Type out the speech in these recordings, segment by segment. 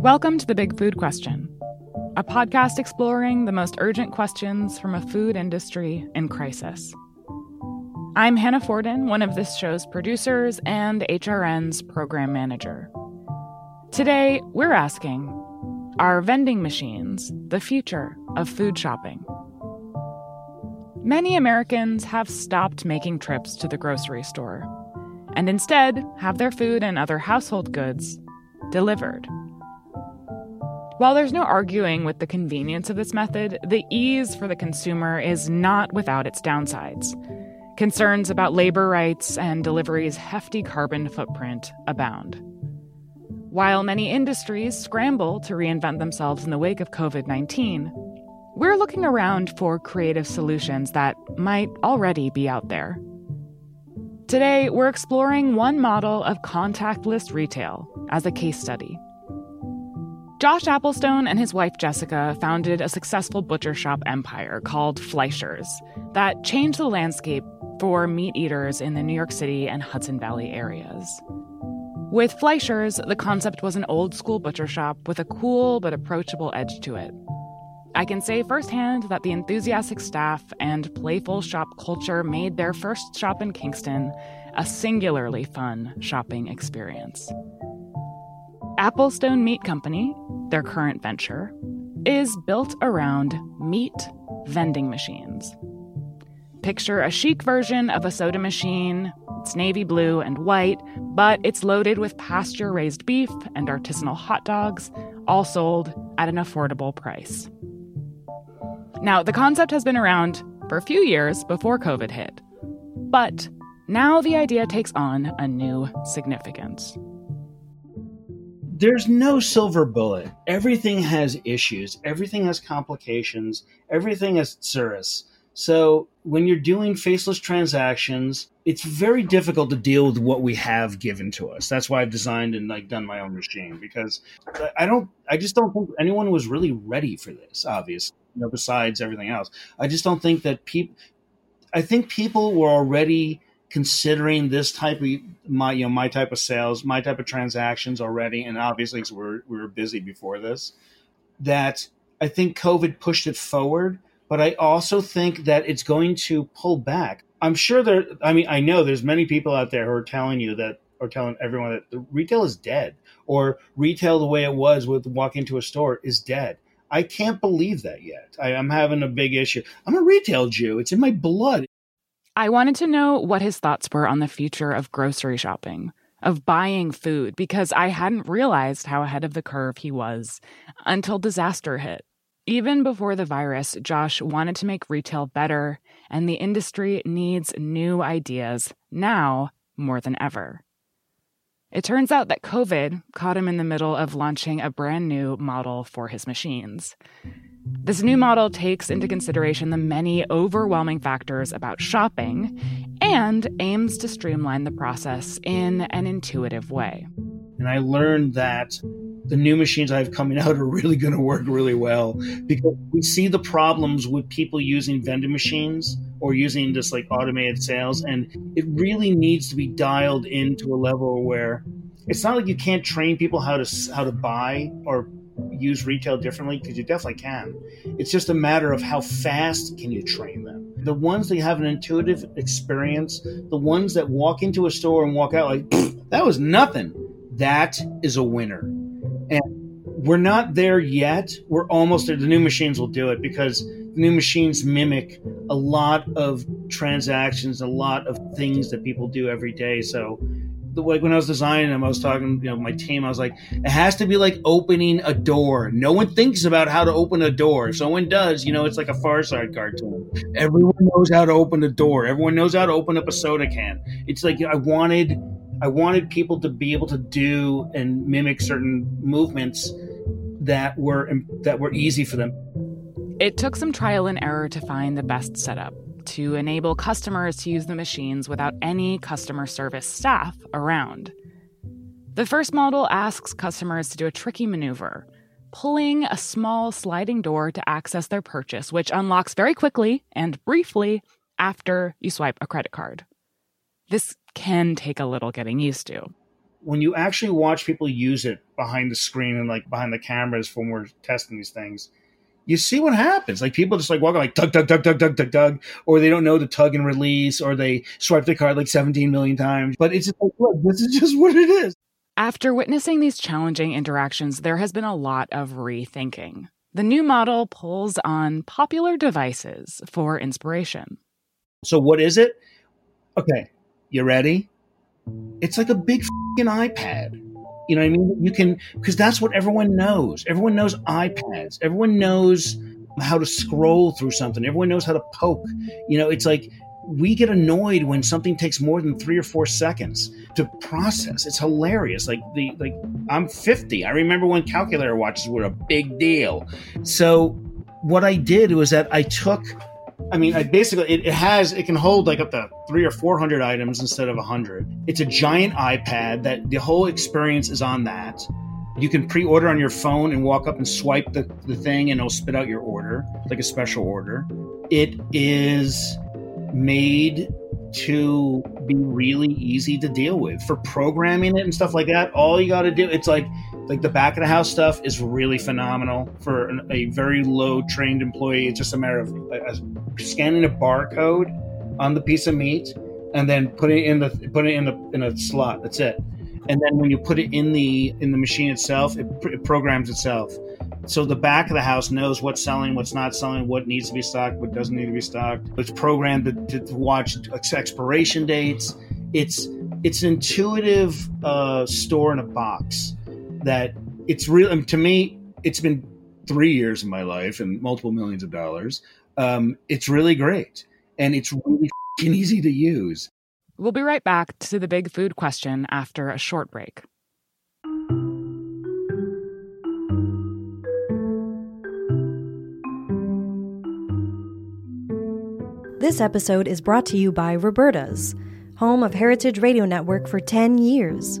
Welcome to The Big Food Question, a podcast exploring the most urgent questions from a food industry in crisis. I'm Hannah Fordin, one of this show's producers and HRN's program manager. Today, we're asking Are vending machines the future of food shopping? Many Americans have stopped making trips to the grocery store and instead have their food and other household goods delivered. While there's no arguing with the convenience of this method, the ease for the consumer is not without its downsides. Concerns about labor rights and delivery's hefty carbon footprint abound. While many industries scramble to reinvent themselves in the wake of COVID 19, we're looking around for creative solutions that might already be out there. Today, we're exploring one model of contactless retail as a case study. Josh Applestone and his wife Jessica founded a successful butcher shop empire called Fleisher's that changed the landscape for meat eaters in the New York City and Hudson Valley areas. With Fleisher's, the concept was an old school butcher shop with a cool but approachable edge to it. I can say firsthand that the enthusiastic staff and playful shop culture made their first shop in Kingston a singularly fun shopping experience. Applestone Meat Company, their current venture, is built around meat vending machines. Picture a chic version of a soda machine. It's navy blue and white, but it's loaded with pasture raised beef and artisanal hot dogs, all sold at an affordable price. Now, the concept has been around for a few years before COVID hit, but now the idea takes on a new significance there's no silver bullet. Everything has issues. Everything has complications. Everything has tsuris. So when you're doing faceless transactions, it's very difficult to deal with what we have given to us. That's why I've designed and like done my own machine because I don't, I just don't think anyone was really ready for this. Obviously, you know, besides everything else, I just don't think that people. I think people were already considering this type of my you know my type of sales, my type of transactions already, and obviously because we're we were busy before this, that I think COVID pushed it forward, but I also think that it's going to pull back. I'm sure there. I mean, I know there's many people out there who are telling you that, or telling everyone that the retail is dead, or retail the way it was with walking into a store is dead. I can't believe that yet. I, I'm having a big issue. I'm a retail Jew. It's in my blood. I wanted to know what his thoughts were on the future of grocery shopping, of buying food, because I hadn't realized how ahead of the curve he was until disaster hit. Even before the virus, Josh wanted to make retail better, and the industry needs new ideas now more than ever. It turns out that COVID caught him in the middle of launching a brand new model for his machines. This new model takes into consideration the many overwhelming factors about shopping and aims to streamline the process in an intuitive way. And I learned that the new machines I have coming out are really going to work really well because we see the problems with people using vending machines or using just like automated sales. And it really needs to be dialed into a level where it's not like you can't train people how to how to buy or use retail differently because you definitely can. It's just a matter of how fast can you train them. The ones that have an intuitive experience, the ones that walk into a store and walk out like that was nothing. That is a winner. And we're not there yet. We're almost there. The new machines will do it because the new machines mimic a lot of transactions, a lot of things that people do every day. So like when I was designing them, I was talking, you know, my team. I was like, it has to be like opening a door. No one thinks about how to open a door. If someone does, you know, it's like a Far Side cartoon. Everyone knows how to open a door. Everyone knows how to open up a soda can. It's like I wanted, I wanted people to be able to do and mimic certain movements that were that were easy for them. It took some trial and error to find the best setup to enable customers to use the machines without any customer service staff around. The first model asks customers to do a tricky maneuver, pulling a small sliding door to access their purchase, which unlocks very quickly and briefly after you swipe a credit card. This can take a little getting used to. When you actually watch people use it behind the screen and like behind the cameras when we're testing these things, you see what happens. Like people just like walk like tug, tug, tug, tug, tug, tug, tug, or they don't know to tug and release, or they swipe the card like 17 million times. But it's just like, look, this is just what it is. After witnessing these challenging interactions, there has been a lot of rethinking. The new model pulls on popular devices for inspiration. So, what is it? Okay, you ready? It's like a big iPad you know what I mean? You can, because that's what everyone knows. Everyone knows iPads. Everyone knows how to scroll through something. Everyone knows how to poke. You know, it's like we get annoyed when something takes more than three or four seconds to process. It's hilarious. Like the like I'm 50. I remember when calculator watches were a big deal. So what I did was that I took I mean, I basically it, it, has it can hold like up to three or four hundred items instead of a hundred. It's a giant iPad that the whole experience is on that. You can pre-order on your phone and walk up and swipe the, the thing and it'll spit out your order, like a special order. It is made to be really easy to deal with for programming it and stuff like that. All you got to do, it's like like the back of the house stuff is really phenomenal for an, a very low trained employee. It's just a matter of uh, scanning a barcode on the piece of meat and then putting it in the put it in the in a slot. That's it. And then when you put it in the in the machine itself, it, it programs itself. So the back of the house knows what's selling, what's not selling, what needs to be stocked, what doesn't need to be stocked. It's programmed to, to watch expiration dates. It's it's an intuitive uh, store in a box that it's real. I mean, to me, it's been three years of my life and multiple millions of dollars. Um, it's really great and it's really easy to use. We'll be right back to the big food question after a short break. This episode is brought to you by Roberta's, home of Heritage Radio Network for 10 years.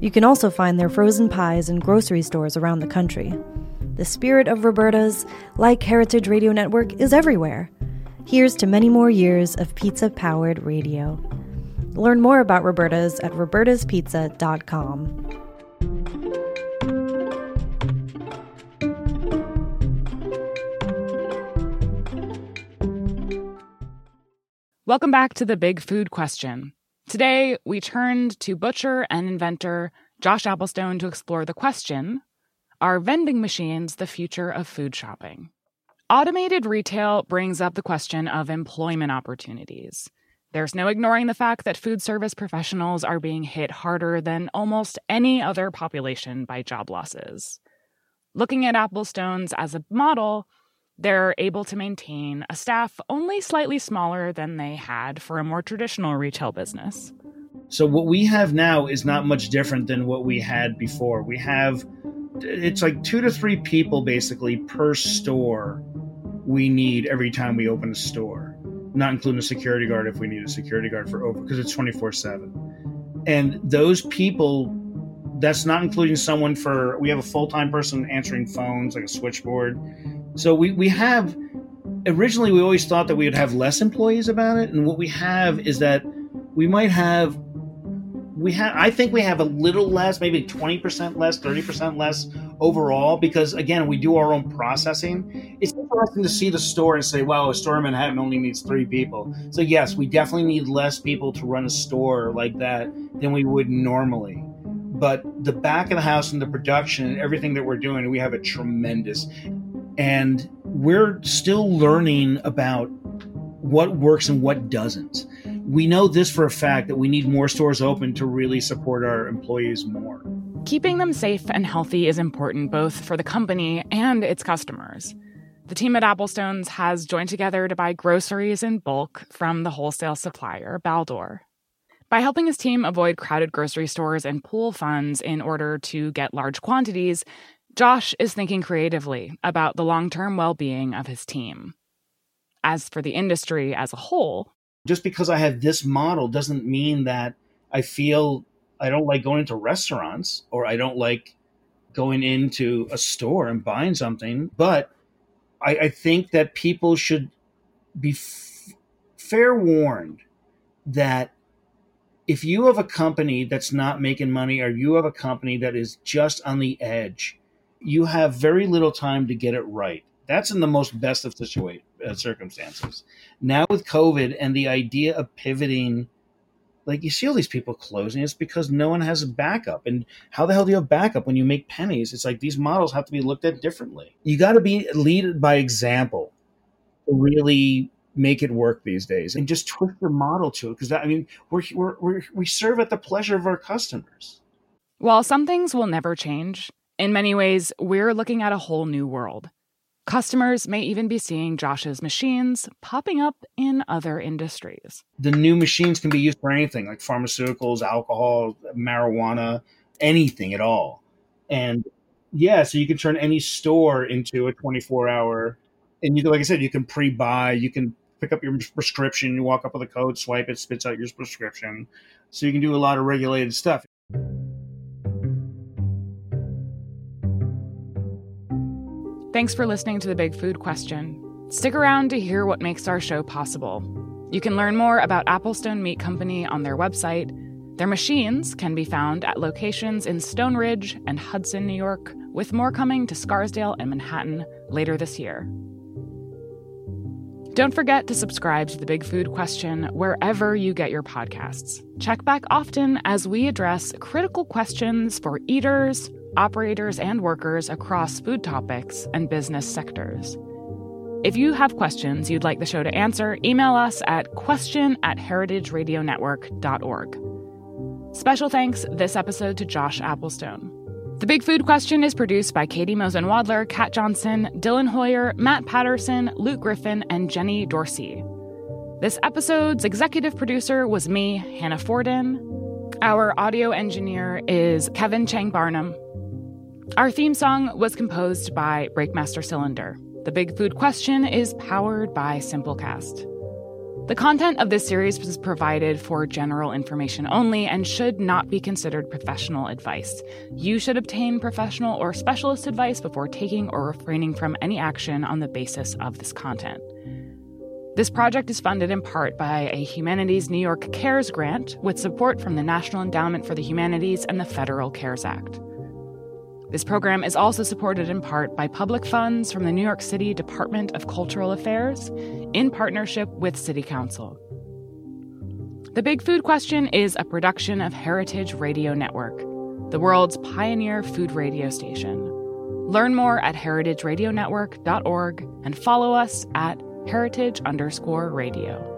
You can also find their frozen pies in grocery stores around the country. The spirit of Roberta's, like Heritage Radio Network, is everywhere. Here's to many more years of pizza powered radio. Learn more about Roberta's at robertaspizza.com. Welcome back to the Big Food Question. Today, we turned to butcher and inventor Josh Applestone to explore the question Are vending machines the future of food shopping? Automated retail brings up the question of employment opportunities. There's no ignoring the fact that food service professionals are being hit harder than almost any other population by job losses. Looking at Applestone's as a model, they're able to maintain a staff only slightly smaller than they had for a more traditional retail business. So, what we have now is not much different than what we had before. We have it's like two to three people basically per store we need every time we open a store not including a security guard if we need a security guard for over because it's 24 7 and those people that's not including someone for we have a full-time person answering phones like a switchboard so we, we have originally we always thought that we would have less employees about it and what we have is that we might have we have i think we have a little less maybe 20% less 30% less overall because again we do our own processing. It's interesting to see the store and say wow a store in manhattan only needs three people. So yes we definitely need less people to run a store like that than we would normally. But the back of the house and the production and everything that we're doing we have a tremendous and we're still learning about what works and what doesn't we know this for a fact that we need more stores open to really support our employees more. Keeping them safe and healthy is important both for the company and its customers. The team at Applestones has joined together to buy groceries in bulk from the wholesale supplier, Baldor. By helping his team avoid crowded grocery stores and pool funds in order to get large quantities, Josh is thinking creatively about the long term well being of his team. As for the industry as a whole, just because I have this model doesn't mean that I feel I don't like going into restaurants or I don't like going into a store and buying something. But I, I think that people should be f- fair warned that if you have a company that's not making money or you have a company that is just on the edge, you have very little time to get it right. That's in the most best of situation uh, circumstances. Now with COVID and the idea of pivoting, like you see all these people closing, it's because no one has a backup. And how the hell do you have backup when you make pennies? It's like these models have to be looked at differently. You got to be lead by example to really make it work these days and just twist your model to it because i mean we're, we're, we're, we serve at the pleasure of our customers while some things will never change in many ways we're looking at a whole new world Customers may even be seeing Josh's machines popping up in other industries. The new machines can be used for anything like pharmaceuticals, alcohol, marijuana, anything at all. And yeah, so you can turn any store into a 24 hour, and you like I said, you can pre buy, you can pick up your prescription, you walk up with a code, swipe it, spits out your prescription. So you can do a lot of regulated stuff. Thanks for listening to The Big Food Question. Stick around to hear what makes our show possible. You can learn more about Applestone Meat Company on their website. Their machines can be found at locations in Stone Ridge and Hudson, New York, with more coming to Scarsdale and Manhattan later this year. Don't forget to subscribe to The Big Food Question wherever you get your podcasts. Check back often as we address critical questions for eaters, operators, and workers across food topics and business sectors. If you have questions you'd like the show to answer, email us at question at heritageradionetwork.org. Special thanks this episode to Josh Applestone. The Big Food Question is produced by Katie Mosen-Wadler, Kat Johnson, Dylan Hoyer, Matt Patterson, Luke Griffin, and Jenny Dorsey. This episode's executive producer was me, Hannah Fordin. Our audio engineer is Kevin Chang Barnum. Our theme song was composed by Breakmaster Cylinder. The Big Food Question is powered by Simplecast. The content of this series was provided for general information only and should not be considered professional advice. You should obtain professional or specialist advice before taking or refraining from any action on the basis of this content. This project is funded in part by a Humanities New York CARES grant with support from the National Endowment for the Humanities and the Federal CARES Act. This program is also supported in part by public funds from the New York City Department of Cultural Affairs in partnership with City Council. The Big Food Question is a production of Heritage Radio Network, the world's pioneer food radio station. Learn more at heritageradionetwork.org and follow us at heritage underscore radio.